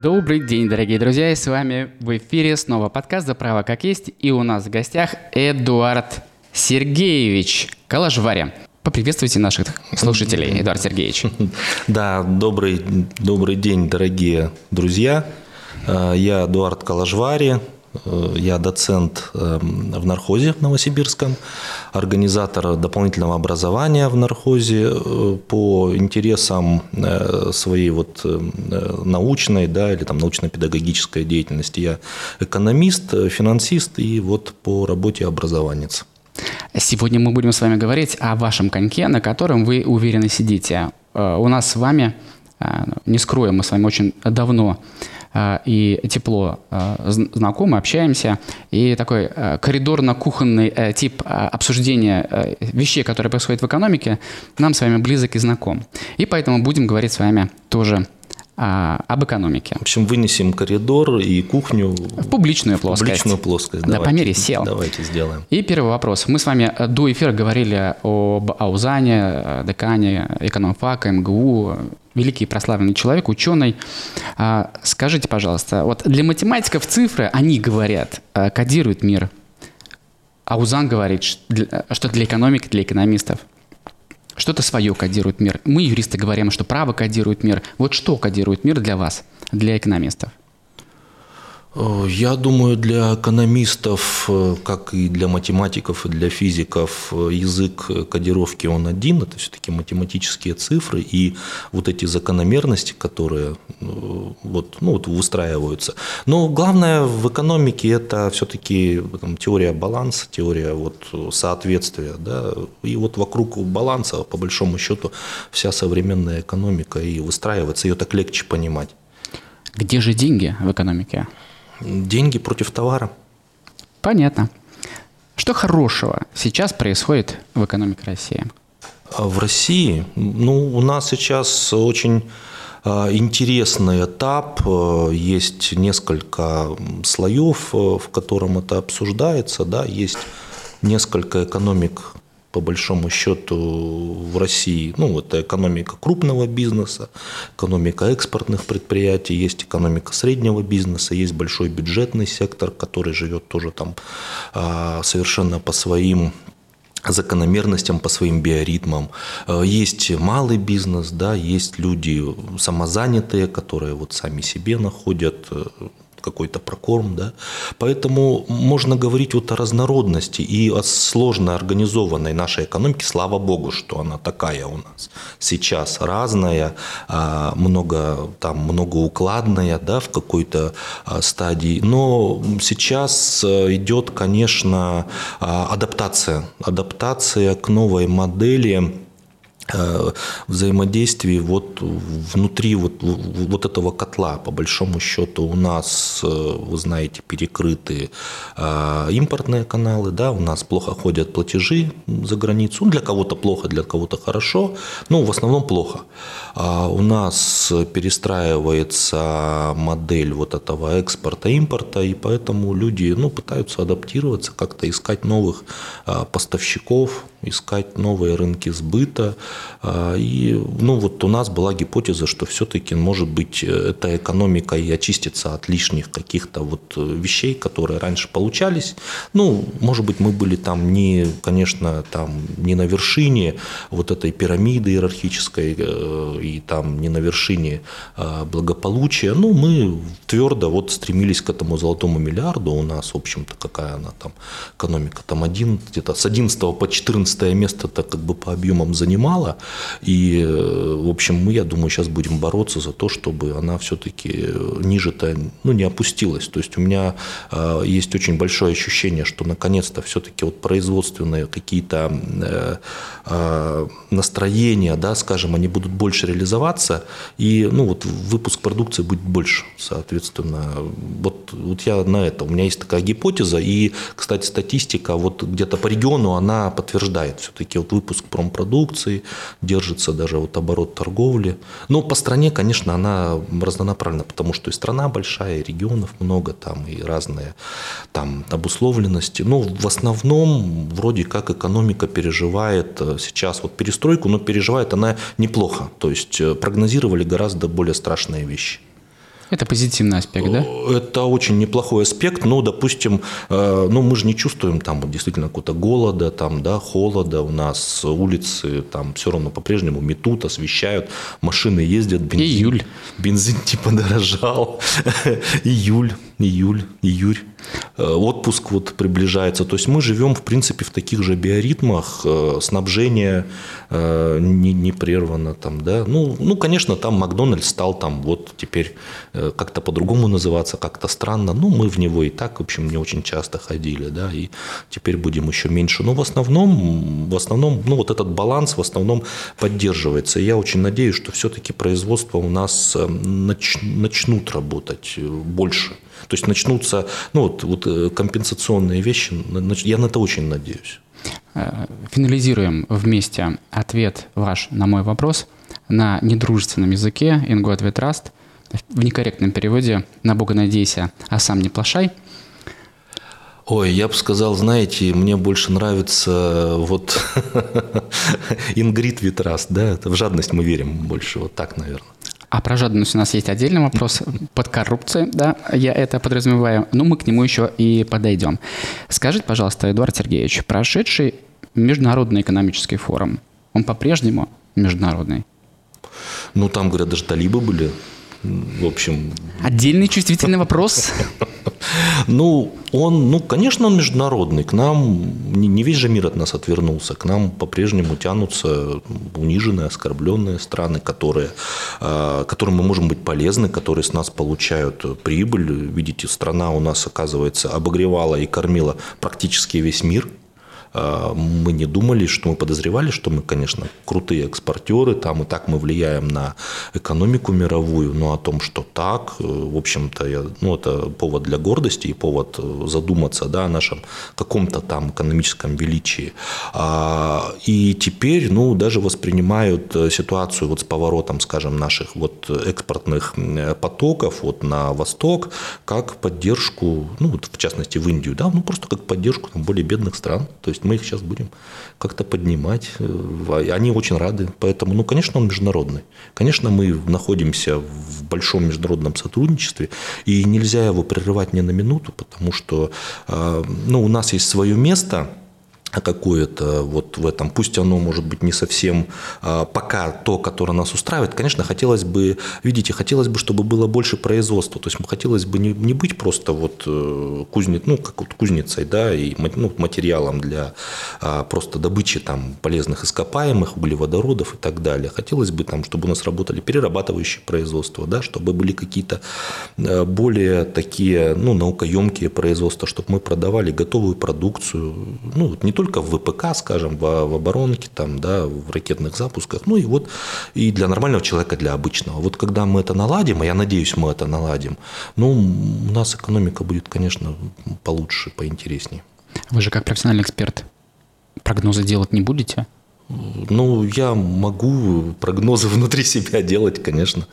Добрый день, дорогие друзья, и с вами в эфире снова подкаст «За право как есть», и у нас в гостях Эдуард Сергеевич Калашваря. Поприветствуйте наших слушателей, Эдуард Сергеевич. Да, добрый, добрый день, дорогие друзья. Э, я Эдуард Калажвари, Э, я доцент эм, в нархозе в Новосибирском, организатор дополнительного образования в нархозе э, по интересам э, своей вот научной да, или там научно-педагогической деятельности. Я экономист, финансист и вот по работе образованец. Сегодня мы будем с вами говорить о вашем коньке, на котором вы уверенно сидите. У нас с вами, не скрою, мы с вами очень давно Э, и тепло э, знакомы, общаемся. И такой э, коридорно-кухонный тип обсуждения вещей, которые происходят в экономике, нам с вами близок и знаком. И поэтому будем говорить с вами тоже а, об экономике. В общем, вынесем коридор и кухню в публичную плоскость. В публичную плоскость. Да, давайте, по мере сел. Давайте сделаем. И первый вопрос. Мы с вами до эфира говорили об Аузане, декане, экономфака, МГУ, великий прославленный человек, ученый. А, скажите, пожалуйста, вот для математиков цифры, они говорят, а, кодируют мир. Аузан говорит, что для экономики, для экономистов – что-то свое кодирует мир. Мы, юристы, говорим, что право кодирует мир. Вот что кодирует мир для вас, для экономистов? Э, я думаю, для экономистов, э, как и для математиков и для физиков, э, язык кодировки он один, это все-таки математические цифры и вот эти закономерности, которые вот, ну, вот выстраиваются. Но главное в экономике это все-таки теория баланса, теория вот соответствия. Да? И вот вокруг баланса, по большому счету, вся современная экономика и выстраивается, ее так легче понимать. Где же деньги в экономике? Деньги против товара. Понятно. Что хорошего сейчас происходит в экономике России? А в России, ну, у нас сейчас очень а, интересный этап, а, есть несколько слоев, в котором это обсуждается, да, есть несколько экономик по большому счету в России. Ну, это экономика крупного бизнеса, экономика экспортных предприятий, есть экономика среднего бизнеса, есть большой бюджетный сектор, который живет тоже там а, совершенно по своим закономерностям, по своим биоритмам. А, есть малый бизнес, да, есть люди самозанятые, которые вот сами себе находят э, какой-то прокорм, да. Поэтому можно говорить вот о разнородности и о сложно организованной нашей экономике. Слава богу, что она такая у нас сейчас разная, а, много там многоукладная, да, в какой-то а, стадии. Но сейчас э, идет, конечно, а, адаптация, адаптация к новой модели взаимодействии вот внутри вот, вот этого котла, по большому счету, у нас, э, вы знаете, перекрыты э, импортные каналы, да, у нас плохо ходят платежи за границу, ну, для кого-то плохо, для кого-то хорошо, но в основном плохо. А у нас перестраивается модель вот этого экспорта-импорта, и поэтому люди ну, пытаются адаптироваться, как-то искать новых поставщиков, искать новые рынки сбыта. А, и ну, вот у нас была гипотеза, что все-таки, может быть, эта экономика и очистится от лишних каких-то вот вещей, которые раньше получались. Ну, может быть, мы были там не, конечно, там не на вершине вот этой пирамиды иерархической э, и там не на вершине а, благополучия. Ну, мы твердо вот стремились к этому золотому миллиарду. У нас, в общем-то, какая она там экономика, там один, где-то с 11 по 14 11 место-то как бы по объемам занимала. И, э, в общем, мы, я думаю, сейчас будем бороться за то, чтобы она все-таки э, ниже-то ну, не опустилась. То есть у меня э, есть очень большое ощущение, что наконец-то все-таки вот производственные какие-то настроения, да, скажем, они будут больше реализоваться, и ну, вот выпуск продукции будет больше, соответственно. Вот, вот я на это. У меня есть такая гипотеза, и, кстати, статистика вот где-то по региону, она подтверждает страдает. Все-таки вот выпуск промпродукции, держится даже вот оборот торговли. Но по стране, конечно, она разнонаправлена, потому что и страна большая, и регионов много, там и разные там обусловленности. Но в основном вроде как экономика переживает э, сейчас вот перестройку, но переживает она неплохо. То есть э, прогнозировали гораздо более страшные вещи. Это позитивный аспект, да? Это очень неплохой аспект, но, допустим, э, ну, мы же не чувствуем там действительно какого-то голода, там, да, холода, у нас улицы там все равно по-прежнему метут, освещают, машины ездят, бензин, июль. бензин типа дорожал, июль, июль, июль. Э, отпуск вот приближается. То есть мы живем, в принципе, в таких же биоритмах, э, снабжение э, не, не прервано там, да. Ну, ну, конечно, там Макдональдс стал там вот теперь как-то по-другому называться, как-то странно. Ну, мы в него и так, в общем, не очень часто ходили, да, и теперь будем еще меньше. Но в основном, в основном, ну, вот этот баланс в основном поддерживается. Я очень надеюсь, что все-таки производство у нас нач, начнут работать больше. То есть начнутся ну, вот, вот э, компенсационные вещи. Я на это очень надеюсь. Э, финализируем вместе ответ ваш на мой вопрос на недружественном языке «In God we trust», в некорректном переводе «На Бога надейся, а сам не плашай». Ой, я бы сказал, знаете, мне больше нравится вот Ингрид Витрас, да, в жадность мы верим больше, вот так, наверное. А про жадность у нас есть отдельный вопрос под коррупцию, да, я это подразумеваю, но мы к нему еще и подойдем. Скажите, пожалуйста, Эдуард Сергеевич, прошедший Международный экономический форум, он по-прежнему международный? Ну, там, говорят, даже талибы были в общем... Отдельный чувствительный вопрос. Ну, он, ну, конечно, он международный. К нам не весь же мир от нас отвернулся. К нам по-прежнему тянутся униженные, оскорбленные страны, которые, а, которым мы можем быть полезны, которые с нас получают прибыль. Видите, страна у нас, оказывается, обогревала и кормила практически весь мир – мы не думали, что мы подозревали, что мы, конечно, крутые экспортеры, там и так мы влияем на экономику мировую, но о том, что так, э, в общем-то, ну, это повод для гордости и повод э, задуматься да, о нашем каком-то там экономическом величии. А, и теперь, ну, даже воспринимают э, ситуацию вот с поворотом, скажем, наших вот экспортных потоков вот на восток, как поддержку, ну, вот в частности в Индию, да, ну, просто как поддержку там, более бедных стран. То есть мы их сейчас будем как-то поднимать. Э, они очень рады. Поэтому, ну, конечно, он международный. Конечно, мы находимся в большом международном сотрудничестве, и нельзя его прерывать ни на минуту, потому что э, ну, у нас есть свое место – какое-то вот в этом, пусть оно может быть не совсем а, пока то, которое нас устраивает, конечно, хотелось бы, видите, хотелось бы, чтобы было больше производства, то есть хотелось бы не, не быть просто вот э, кузнец, ну, как вот кузницей, да, и ну, материалом для а, просто добычи там полезных ископаемых, углеводородов и так далее. Хотелось бы там, чтобы у нас работали перерабатывающие производства, да, чтобы были какие-то э, более такие, ну, наукоемкие производства, чтобы мы продавали готовую продукцию, ну, не только в ВПК, скажем, в, в оборонке, там, да, в ракетных запусках, ну и вот и для нормального человека, для обычного. Вот когда мы это наладим, а я надеюсь, мы это наладим, ну, у нас экономика будет, конечно, получше, поинтереснее. Вы же как профессиональный эксперт прогнозы делать не будете? Ну, я могу прогнозы внутри себя делать, конечно.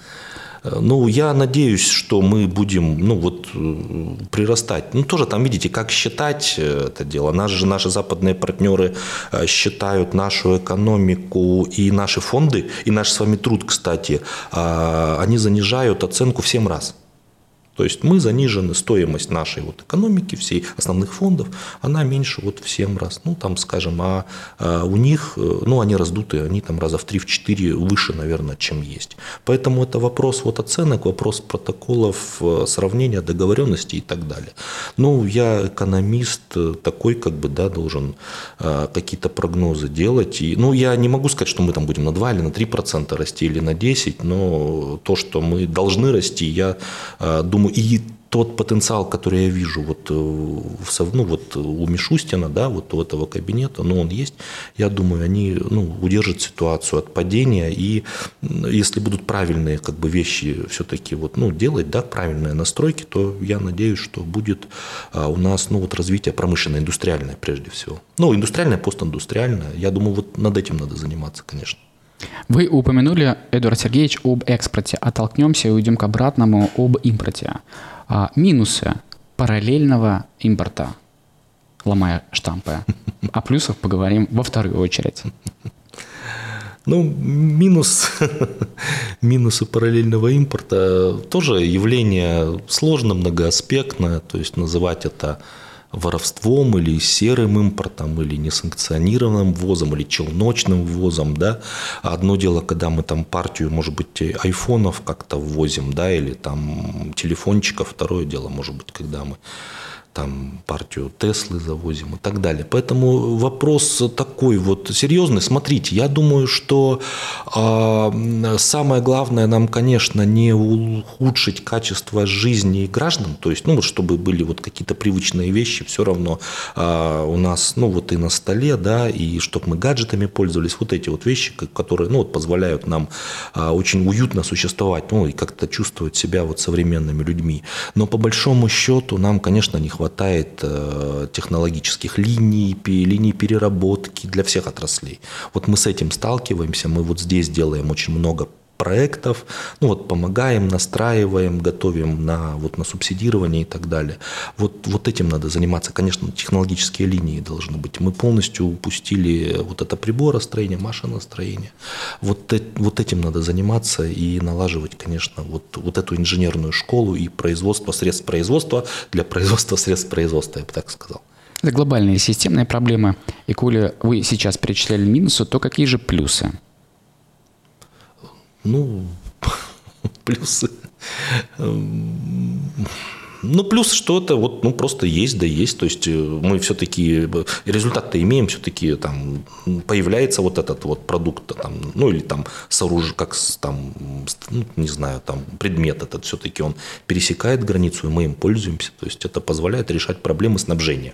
Ну, я надеюсь, что мы будем, ну, вот, э, прирастать. Ну, тоже там, видите, как считать э, это дело. Наши наши западные партнеры э, считают нашу экономику и наши фонды, и наш с вами труд, кстати, а, они занижают оценку в 7 раз. То есть мы занижены, стоимость нашей вот экономики, всей основных фондов, она меньше вот в 7 раз. Ну, там, скажем, а, а у них, э, ну, они раздутые, они там раза в 3-4 выше, наверное, чем есть. Поэтому это вопрос вот оценок, вопрос протоколов, э, сравнения, договоренности и так далее. Ну, я экономист э, такой, как бы, да, должен какие-то прогнозы делать. И, ну, я не могу сказать, что мы там будем на 2 или на 3% расти или на 10, но то, что мы должны расти, я думаю, Поэтому и тот потенциал, который я вижу вот, э, в, ну, вот у Мишустина, да, вот у этого кабинета, ну, он есть, я думаю, они ну, удержат ситуацию от падения, и если будут правильные как бы, вещи все-таки вот, ну, делать, да, правильные настройки, то я надеюсь, что будет а, у нас ну, вот, развитие промышленное, индустриальное прежде всего. Ну, индустриальное, постиндустриальное, я думаю, вот над этим надо заниматься, конечно. Вы упомянули, Эдуард Сергеевич, об экспорте. Оттолкнемся и уйдем к обратному об импорте. А, минусы параллельного импорта, ломая штампы. О плюсах поговорим во вторую очередь. Ну, минус, минусы параллельного импорта тоже явление сложно, многоаспектное, то есть называть это воровством или серым импортом, или несанкционированным ввозом, или челночным ввозом, да. Одно дело, когда мы там партию, может быть, айфонов как-то ввозим, да, или там телефончиков, второе дело, может быть, когда мы там партию Теслы завозим и так далее. Поэтому вопрос такой вот серьезный. Смотрите, я думаю, что э, самое главное нам, конечно, не ухудшить качество жизни граждан, то есть, ну вот, чтобы были вот какие-то привычные вещи, все равно э, у нас, ну вот и на столе, да, и чтобы мы гаджетами пользовались, вот эти вот вещи, которые, ну вот, позволяют нам э, очень уютно существовать, ну и как-то чувствовать себя вот современными людьми. Но по большому счету нам, конечно, не хватает хватает э, технологических линий, линий переработки для всех отраслей. Вот мы с этим сталкиваемся, мы вот здесь делаем очень много проектов, ну вот помогаем, настраиваем, готовим на, вот, на субсидирование и так далее. Вот, вот этим надо заниматься. Конечно, технологические линии должны быть. Мы полностью упустили вот это приборостроение, машиностроение. Вот, вот этим надо заниматься и налаживать, конечно, вот, вот эту инженерную школу и производство средств производства для производства средств производства, я бы так сказал. Это глобальные системные проблемы. И коли вы сейчас перечисляли минусы, то какие же плюсы? Ну, плюсы. Ну, плюс что-то вот, ну, просто есть, да есть. То есть э, мы все-таки, результат-то имеем, все-таки там появляется вот этот вот продукт, там, ну, или там сооружение, как там, ну, не знаю, там предмет этот все-таки он пересекает границу, и мы им пользуемся. То есть это позволяет решать проблемы снабжения.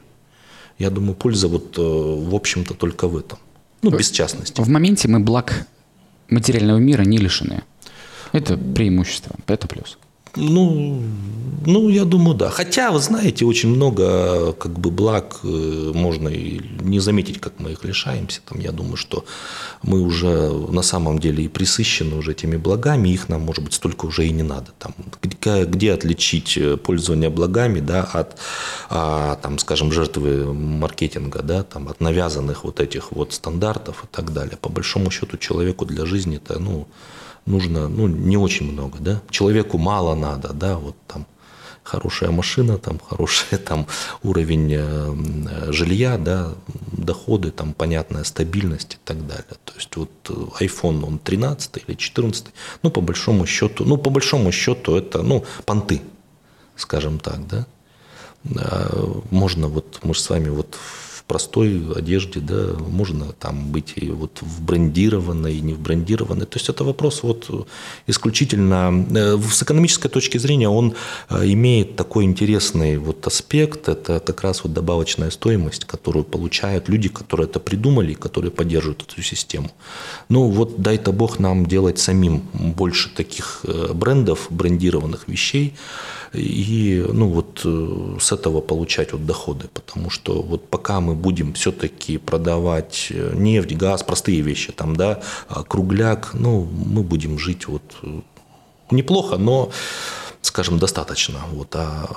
Я думаю, польза вот, э, в общем-то, только в этом. Ну, без частности. В моменте мы благ материального мира не лишены. Это преимущество, это плюс. Ну, ну, я думаю, да. Хотя, вы знаете, очень много как бы благ э, можно и не заметить, как мы их лишаемся. Там, я думаю, что мы уже на самом деле и присыщены уже этими благами, их нам, может быть, столько уже и не надо. Там, где, где отличить э, пользование благами да, от, а, там, скажем, жертвы маркетинга, да, там, от навязанных вот этих вот стандартов и так далее. По большому счету человеку для жизни это, ну, нужно ну, не очень много, да, человеку мало надо, да, вот там хорошая машина, там хороший там уровень э, жилья, да, доходы, там понятная стабильность и так далее. То есть вот э, iPhone, он 13 или 14, ну по большому счету, ну по большому счету это, ну, понты, скажем так, да. А можно вот, мы с вами вот простой одежде, да, можно там быть и вот в брендированной, и не в брендированной. То есть это вопрос вот исключительно э, с экономической точки зрения он э, имеет такой интересный вот аспект, это как раз вот добавочная стоимость, которую получают люди, которые это придумали, которые поддерживают эту систему. Ну вот дай-то бог нам делать самим больше таких э, брендов, брендированных вещей, и ну, вот с этого получать вот доходы. Потому что вот пока мы будем все-таки продавать э, нефть, газ, простые вещи, там, да, а кругляк, ну, мы будем жить вот э, неплохо, но, скажем, достаточно. Вот, а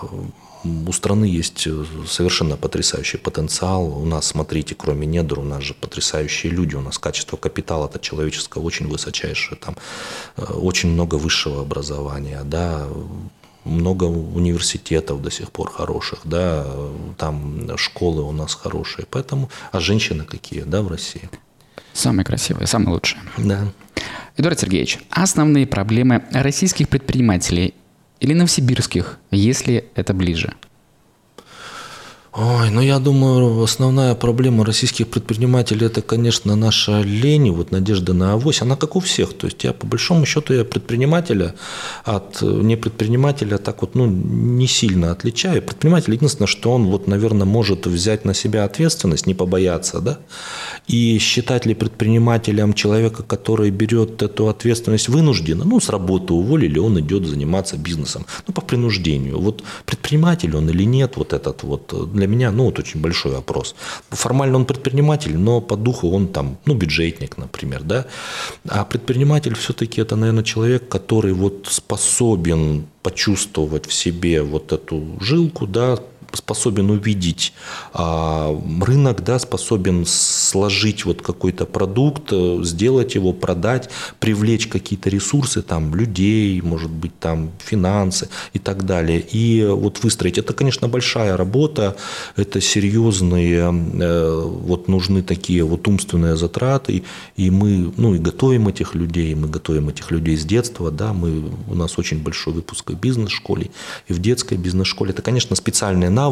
у страны есть совершенно потрясающий потенциал. У нас, смотрите, кроме недр, у нас же потрясающие люди. У нас качество капитала-то человеческого очень высочайшее. Там очень много высшего образования. Да, много университетов до сих пор хороших, да, там школы у нас хорошие, поэтому, а женщины какие, да, в России? Самые красивые, самые лучшие. Да. Эдуард Сергеевич, основные проблемы российских предпринимателей или новосибирских, если это ближе – Ой, ну я думаю, основная проблема российских предпринимателей это, конечно, наша лень, вот надежда на авось, она как у всех. То есть я по большому счету я предпринимателя от непредпринимателя так вот ну, не сильно отличаю. Предприниматель единственное, что он вот, наверное, может взять на себя ответственность, не побояться, да, и считать ли предпринимателем человека, который берет эту ответственность вынужденно, ну, с работы уволили, он идет заниматься бизнесом, ну, по принуждению. Вот предприниматель он или нет, вот этот вот для для меня, ну, вот очень большой вопрос. Формально он предприниматель, но по духу он там, ну, бюджетник, например, да. А предприниматель все-таки это, наверное, человек, который вот способен почувствовать в себе вот эту жилку, да, способен увидеть а, рынок, да, способен сложить вот какой-то продукт, э, сделать его, продать, привлечь какие-то ресурсы, там, людей, может быть, там, финансы и так далее. И вот выстроить. Это, конечно, большая работа, это серьезные, э, вот нужны такие вот умственные затраты, и мы, ну, и готовим этих людей, мы готовим этих людей с детства, да, мы, у нас очень большой выпуск в бизнес-школе, и в детской бизнес-школе. Это, конечно, специальные навыки,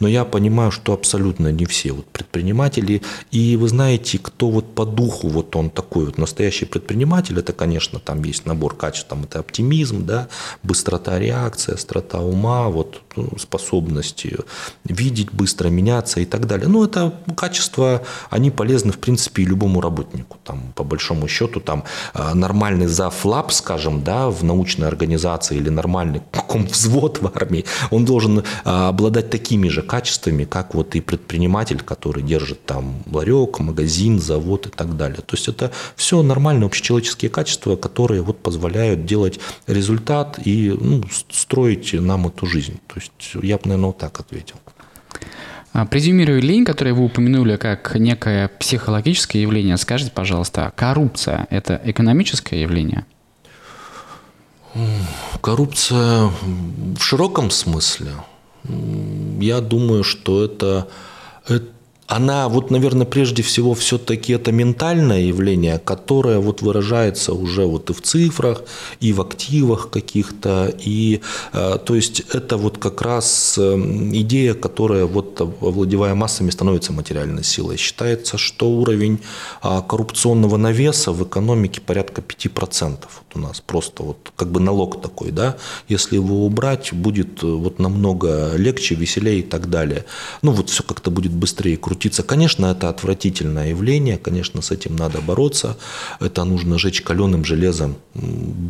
но я понимаю, что абсолютно не все вот предприниматели. И вы знаете, кто вот по духу, вот он такой вот настоящий предприниматель, это, конечно, там есть набор качеств, там это оптимизм, да, быстрота реакции, острота ума, вот ну, способности видеть быстро, меняться и так далее. Ну, это качества, они полезны, в принципе, и любому работнику. Там, по большому счету, там, а, нормальный зафлап, скажем, да, в научной организации или нормальный каком взвод в армии, он должен а, обладать такими же качествами, как вот и предприниматель, который держит там ларек, магазин, завод и так далее. То есть это все нормальные общечеловеческие качества, которые вот позволяют делать результат и ну, строить нам эту жизнь. То есть я бы, наверное, вот так ответил. А, презюмирую лень, которую вы упомянули как некое психологическое явление, скажите, пожалуйста, коррупция – это экономическое явление? Коррупция в широком смысле. Я думаю, что это, это она вот, наверное, прежде всего все-таки это ментальное явление, которое вот выражается уже вот и в цифрах, и в активах каких-то, и э, то есть это вот как раз э, идея, которая вот овладевая массами становится материальной силой. Считается, что уровень э, коррупционного навеса в экономике порядка 5% вот у нас просто вот как бы налог такой, да, если его убрать, будет вот намного легче, веселее и так далее. Ну вот все как-то будет быстрее крутиться крутиться. Конечно, это отвратительное явление, конечно, с этим надо бороться. Это нужно жечь каленым железом,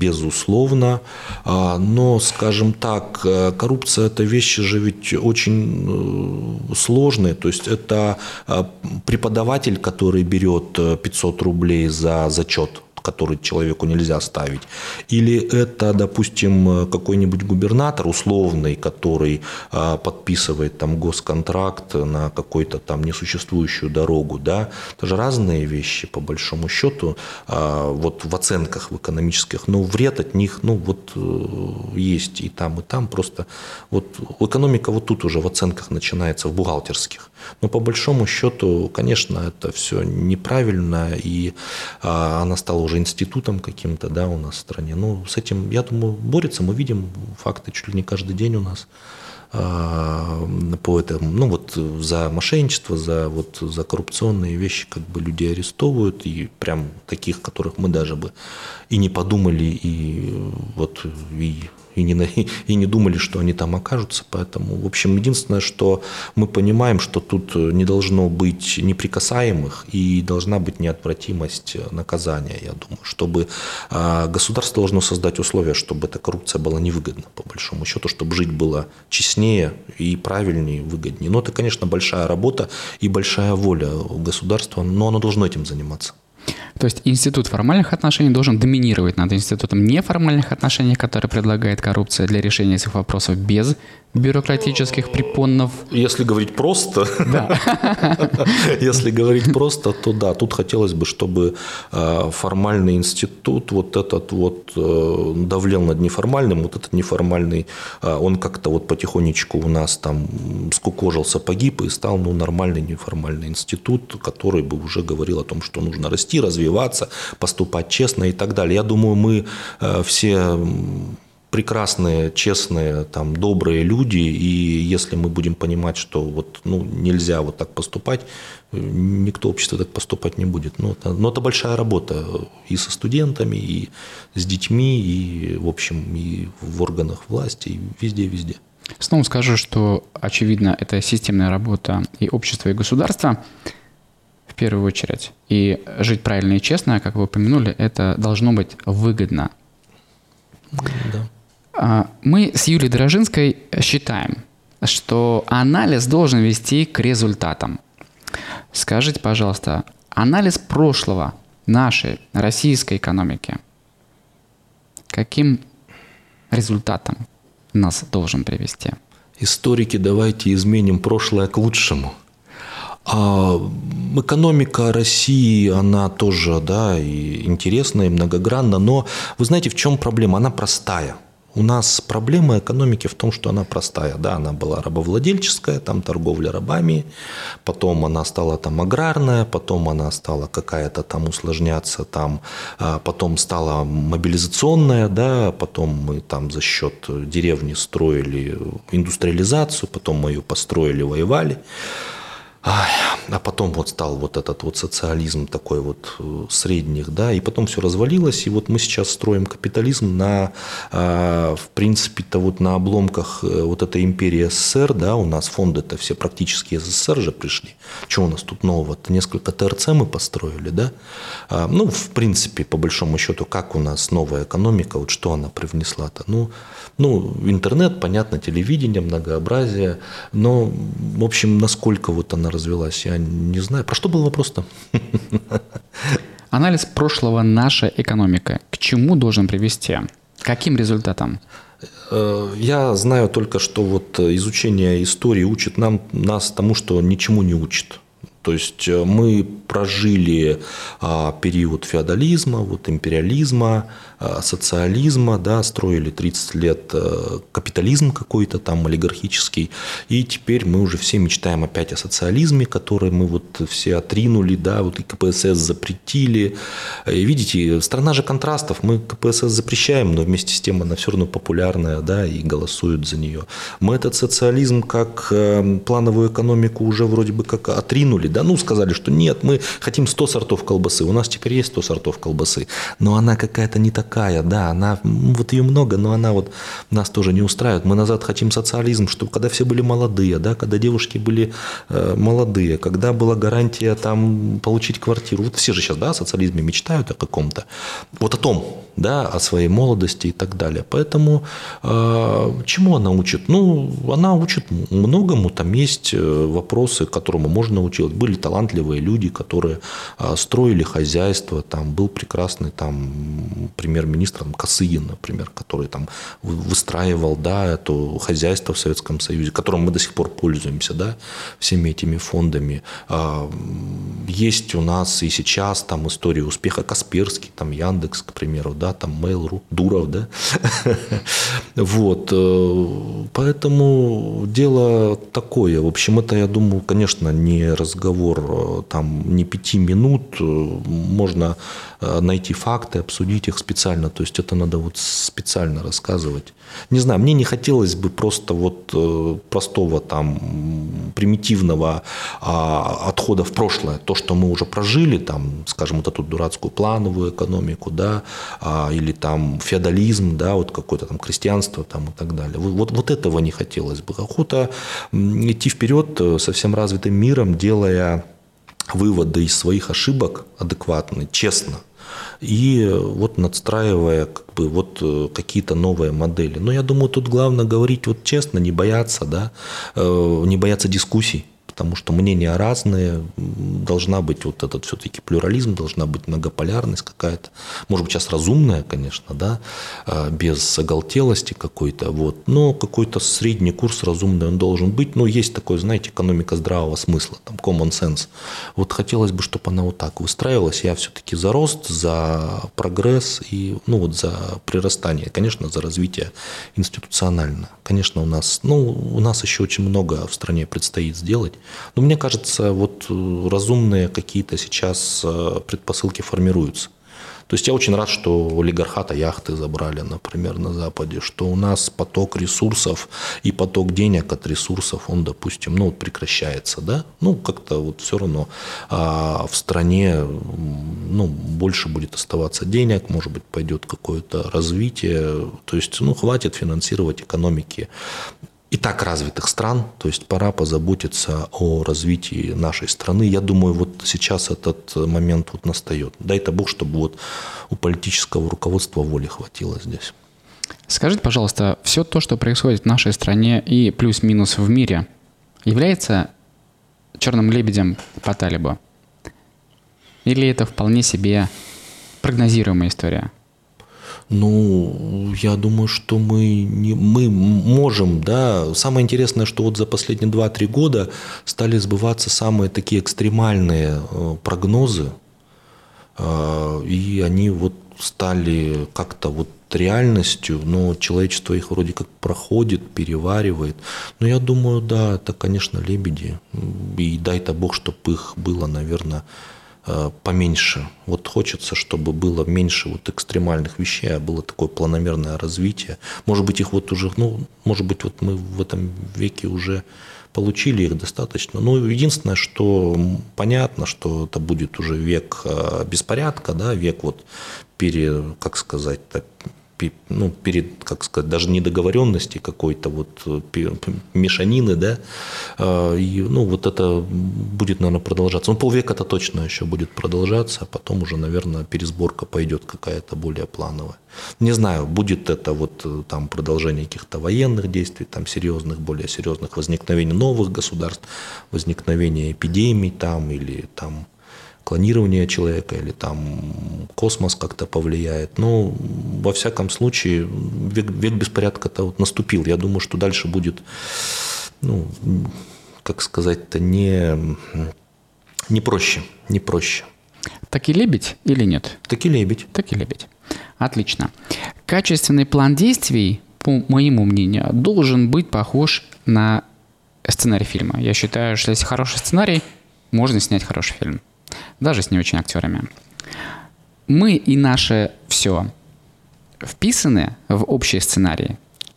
безусловно. А, но, скажем так, э, коррупция – это вещи же ведь очень э, сложные. То есть это э, преподаватель, который берет 500 рублей за зачет – который человеку нельзя ставить, или это, допустим, какой-нибудь губернатор условный, который а, подписывает там госконтракт на какой-то там несуществующую дорогу, да, это же разные вещи по большому счету, а, вот в оценках в экономических, но вред от них, ну вот э, есть и там, и там, просто вот экономика вот тут уже в оценках начинается, в бухгалтерских, но по большому счету, конечно, это все неправильно, и а, она стала уже институтом каким-то, да, у нас в стране. Ну, с этим, я думаю, борется, мы видим факты чуть ли не каждый день у нас а, по этому, ну вот за мошенничество, за вот за коррупционные вещи как бы людей арестовывают и прям таких, которых мы даже бы и не подумали и вот и и не, и не думали, что они там окажутся. Поэтому, в общем, единственное, что мы понимаем, что тут не должно быть неприкасаемых и должна быть неотвратимость наказания, я думаю, чтобы а, государство должно создать условия, чтобы эта коррупция была невыгодна, по большому счету, чтобы жить было честнее и правильнее, выгоднее. Но это, конечно, большая работа и большая воля государства, но оно должно этим заниматься. То есть институт формальных отношений должен доминировать над институтом неформальных отношений, который предлагает коррупция для решения этих вопросов без бюрократических препонов. Если говорить просто, да. если говорить просто, то да, тут хотелось бы, чтобы э, формальный институт вот этот вот э, давлел над неформальным, вот этот неформальный, э, он как-то вот потихонечку у нас там скукожился, погиб и стал ну, нормальный неформальный институт, который бы уже говорил о том, что нужно расти, развиваться, поступать честно и так далее. Я думаю, мы все прекрасные, честные, там, добрые люди, и если мы будем понимать, что вот, ну, нельзя вот так поступать, никто общество так поступать не будет. Но это, но это большая работа и со студентами, и с детьми, и, в общем, и в органах власти, и везде-везде. Снова скажу, что, очевидно, это системная работа и общества, и государства в первую очередь. И жить правильно и честно, как вы упомянули, это должно быть выгодно. Да. А, мы с Юлией Дрожинской считаем, что анализ должен вести к результатам. Скажите, пожалуйста, анализ прошлого нашей российской экономики каким результатом нас должен привести? Историки, давайте изменим прошлое к лучшему. А экономика России, она тоже, да, и интересная, и многогранна, но вы знаете, в чем проблема? Она простая – у нас проблема экономики в том, что она простая. Да, она была рабовладельческая, там торговля рабами, потом она стала там аграрная, потом она стала какая-то там усложняться, там, а потом стала мобилизационная, да, потом мы там за счет деревни строили индустриализацию, потом мы ее построили, воевали. А потом вот стал вот этот вот социализм такой вот э, средних, да, и потом все развалилось, и вот мы сейчас строим капитализм на, а, в принципе-то вот на обломках э, вот этой империи СССР, да, у нас фонды-то все практически из СССР же пришли. Что у нас тут нового? -то? Несколько ТРЦ мы построили, да. А, ну, в принципе, по большому счету, как у нас новая экономика, вот что она привнесла-то? Ну, ну, интернет, понятно, телевидение, многообразие, но, в общем, насколько вот она развелась, я не знаю. Про что был вопрос-то? Анализ прошлого наша экономика к чему должен привести? Каким результатом? Э, я знаю только, что вот изучение истории учит нам, нас тому, что ничему не учит. То есть э, мы прожили а, период феодализма, вот империализма, а, социализма, да, строили 30 лет а, капитализм какой-то там олигархический, и теперь мы уже все мечтаем опять о социализме, который мы вот все отринули, да, вот и КПСС запретили. И видите, страна же контрастов, мы КПСС запрещаем, но вместе с тем она все равно популярная, да, и голосуют за нее. Мы этот социализм как э, плановую экономику уже вроде бы как отринули, да, ну сказали, что нет, мы хотим 100 сортов колбасы, у нас теперь есть 100 сортов колбасы, но она какая-то не такая, да, она, вот ее много, но она вот нас тоже не устраивает. Мы назад хотим социализм, чтобы когда все были молодые, да, когда девушки были э, молодые, когда была гарантия там получить квартиру. Вот все же сейчас, да, о социализме мечтают о каком-то, вот о том, да, о своей молодости и так далее. Поэтому э, чему она учит? Ну, она учит многому, там есть э, вопросы, которому можно учить. Были талантливые люди, которые э, строили хозяйство, там был прекрасный там премьер-министр Косыгин, например, который там выстраивал, да, это хозяйство в Советском Союзе, которым мы до сих пор пользуемся, да, всеми этими фондами. Э, есть у нас и сейчас там история успеха Касперский, там Яндекс, к примеру, да, там Mail.ru, Дуров, да. Вот. Э, поэтому дело такое. В общем, это, я думаю, конечно, не разговор э, там не пяти минут. Э, можно найти факты, обсудить их специально. То есть это надо вот специально рассказывать. Не знаю, мне не хотелось бы просто вот простого там примитивного а, отхода в прошлое. То, что мы уже прожили, там, скажем, вот эту дурацкую плановую экономику, да, а, или там феодализм, да, вот какое-то там крестьянство там и так далее. Вот, вот этого не хотелось бы. Охота идти вперед э, со всем развитым миром, делая выводы из своих ошибок адекватно, честно, и вот надстраивая как бы вот э, какие-то новые модели. Но я думаю, тут главное говорить вот честно, не бояться, да, э, не бояться дискуссий потому что мнения разные, должна быть вот этот все-таки плюрализм, должна быть многополярность какая-то, может быть, сейчас разумная, конечно, да, а, без оголтелости какой-то, вот, но какой-то средний курс разумный он должен быть, но есть такой, знаете, экономика здравого смысла, там, common sense. Вот хотелось бы, чтобы она вот так выстраивалась, я все-таки за рост, за прогресс и, ну, вот за прирастание, конечно, за развитие институционально. Конечно, у нас, ну, у нас еще очень много в стране предстоит сделать, но мне кажется, вот э, разумные какие-то сейчас э, предпосылки формируются. То есть я очень рад, что олигархата яхты забрали, например, на Западе, что у нас поток ресурсов и поток денег от ресурсов, он, допустим, ну, вот прекращается, да? Ну, как-то вот все равно а в стране ну, больше будет оставаться денег, может быть, пойдет какое-то развитие, то есть, ну, хватит финансировать экономики и так развитых стран, то есть пора позаботиться о развитии нашей страны. Я думаю, вот сейчас этот момент вот настает. Дай-то Бог, чтобы вот у политического руководства воли хватило здесь. Скажите, пожалуйста, все то, что происходит в нашей стране и плюс-минус в мире, является черным лебедем по талибу? Или это вполне себе прогнозируемая история? Ну, я думаю, что мы, не, мы можем, да. Самое интересное, что вот за последние 2-3 года стали сбываться самые такие экстремальные э, прогнозы, э, и они вот стали как-то вот реальностью, но человечество их вроде как проходит, переваривает. Но я думаю, да, это, конечно, лебеди. И дай-то Бог, чтобы их было, наверное, поменьше. Вот хочется, чтобы было меньше вот экстремальных вещей, а было такое планомерное развитие. Может быть, их вот уже, ну, может быть, вот мы в этом веке уже получили их достаточно. Но единственное, что понятно, что это будет уже век э, беспорядка, да, век вот пере, как сказать, ну, перед, как сказать, даже недоговоренности какой-то вот мешанины, да, а, и, ну, вот это будет, наверное, продолжаться. Ну, полвека это точно еще будет продолжаться, а потом уже, наверное, пересборка пойдет какая-то более плановая. Не знаю, будет это вот э, там продолжение каких-то военных действий, там серьезных, более серьезных возникновений новых государств, возникновение эпидемий там или там клонирование человека или там космос как-то повлияет. Но во всяком случае век, век беспорядка-то вот наступил. Я думаю, что дальше будет, ну, как сказать-то, не, не проще, не проще. Так и лебедь или нет? Так и лебедь. Так и лебедь. Отлично. Качественный план действий, по моему мнению, должен быть похож на сценарий фильма. Я считаю, что если хороший сценарий, можно снять хороший фильм даже с не очень актерами. Мы и наше все вписаны в общий сценарий?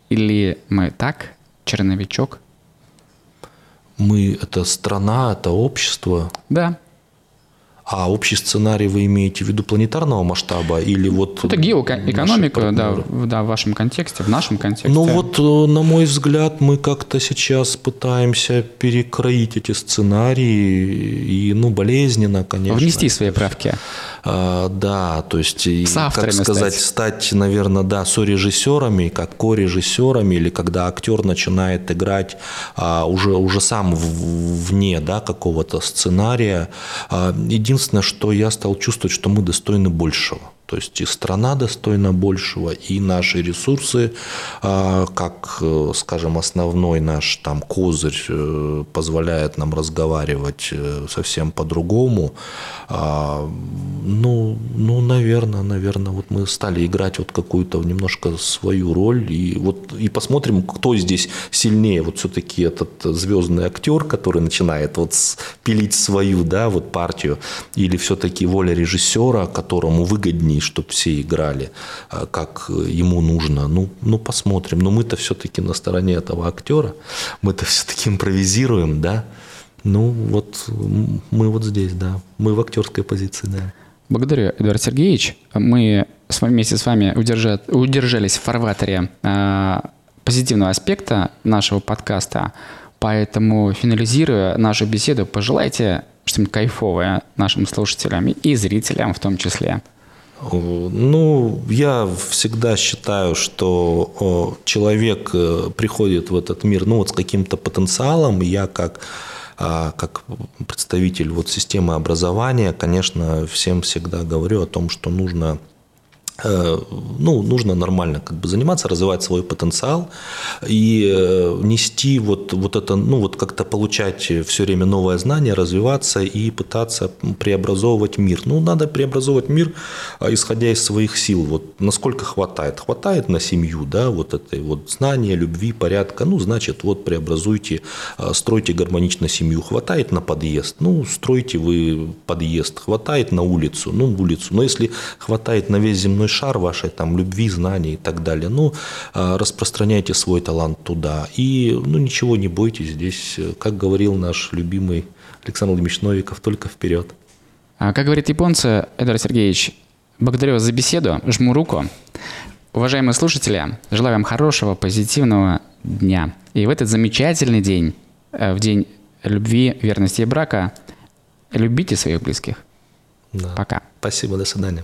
Или мы так, черновичок? Мы — это страна, это общество? Да. А общий сценарий вы имеете в виду планетарного масштаба или вот... Это геоэкономика, да, в, да, в вашем контексте, в нашем контексте. Ну вот, э, на мой взгляд, мы как-то сейчас пытаемся перекроить эти сценарии и, ну, болезненно, конечно. Внести свои правки. А, да, то есть, и, как сказать, стать. стать, наверное, да, сорежиссерами, как ко-режиссерами, или когда актер начинает играть а, уже, уже сам в, вне да, какого-то сценария. А, единственное, что я стал чувствовать, что мы достойны большего. То есть и страна достойна большего, и наши ресурсы, а, как, э, скажем, основной наш там козырь э, позволяет нам разговаривать э, совсем по-другому. А, ну, ну, наверное, наверное, вот мы стали играть вот какую-то немножко свою роль, и вот и посмотрим, кто здесь сильнее. Вот все-таки этот звездный актер, который начинает вот пилить свою, да, вот партию, или все-таки воля режиссера, которому выгоднее компании, чтобы все играли, а, как ему нужно. Ну, ну посмотрим. Но мы-то все-таки на стороне этого актера, мы-то все-таки импровизируем, да. Ну, вот мы вот здесь, да. Мы в актерской позиции, да. Благодарю, Эдуард Сергеевич. Мы с вами, вместе с вами удержат, удержались в фарватере э, позитивного аспекта нашего подкаста. Поэтому, финализируя нашу беседу, пожелайте что-нибудь кайфовое нашим слушателям и зрителям в том числе. Ну, я всегда считаю, что человек э, приходит в этот мир ну, вот с каким-то потенциалом. Я как а, как представитель вот системы образования, конечно, всем всегда говорю о том, что нужно Э, ну, нужно нормально как бы заниматься, развивать свой потенциал и э, нести вот, вот это, ну, вот как-то получать все время новое знание, развиваться и пытаться преобразовывать мир. Ну, надо преобразовывать мир, а, исходя из своих сил. Вот насколько хватает? Хватает на семью, да, вот этой вот знания, любви, порядка. Ну, значит, вот преобразуйте, стройте гармонично семью. Хватает на подъезд? Ну, стройте вы подъезд. Хватает на улицу? Ну, улицу. Но если хватает на весь земной земной шар вашей там любви, знаний и так далее. Ну, а, распространяйте свой талант туда. И, ну, ничего не бойтесь здесь, как говорил наш любимый Александр Владимирович Новиков, только вперед. А как говорит японцы, Эдуард Сергеевич, благодарю вас за беседу, жму руку. Уважаемые слушатели, желаю вам хорошего, позитивного дня. И в этот замечательный день, э, в день любви, верности и брака, любите своих близких. Да. Пока. Спасибо, до свидания.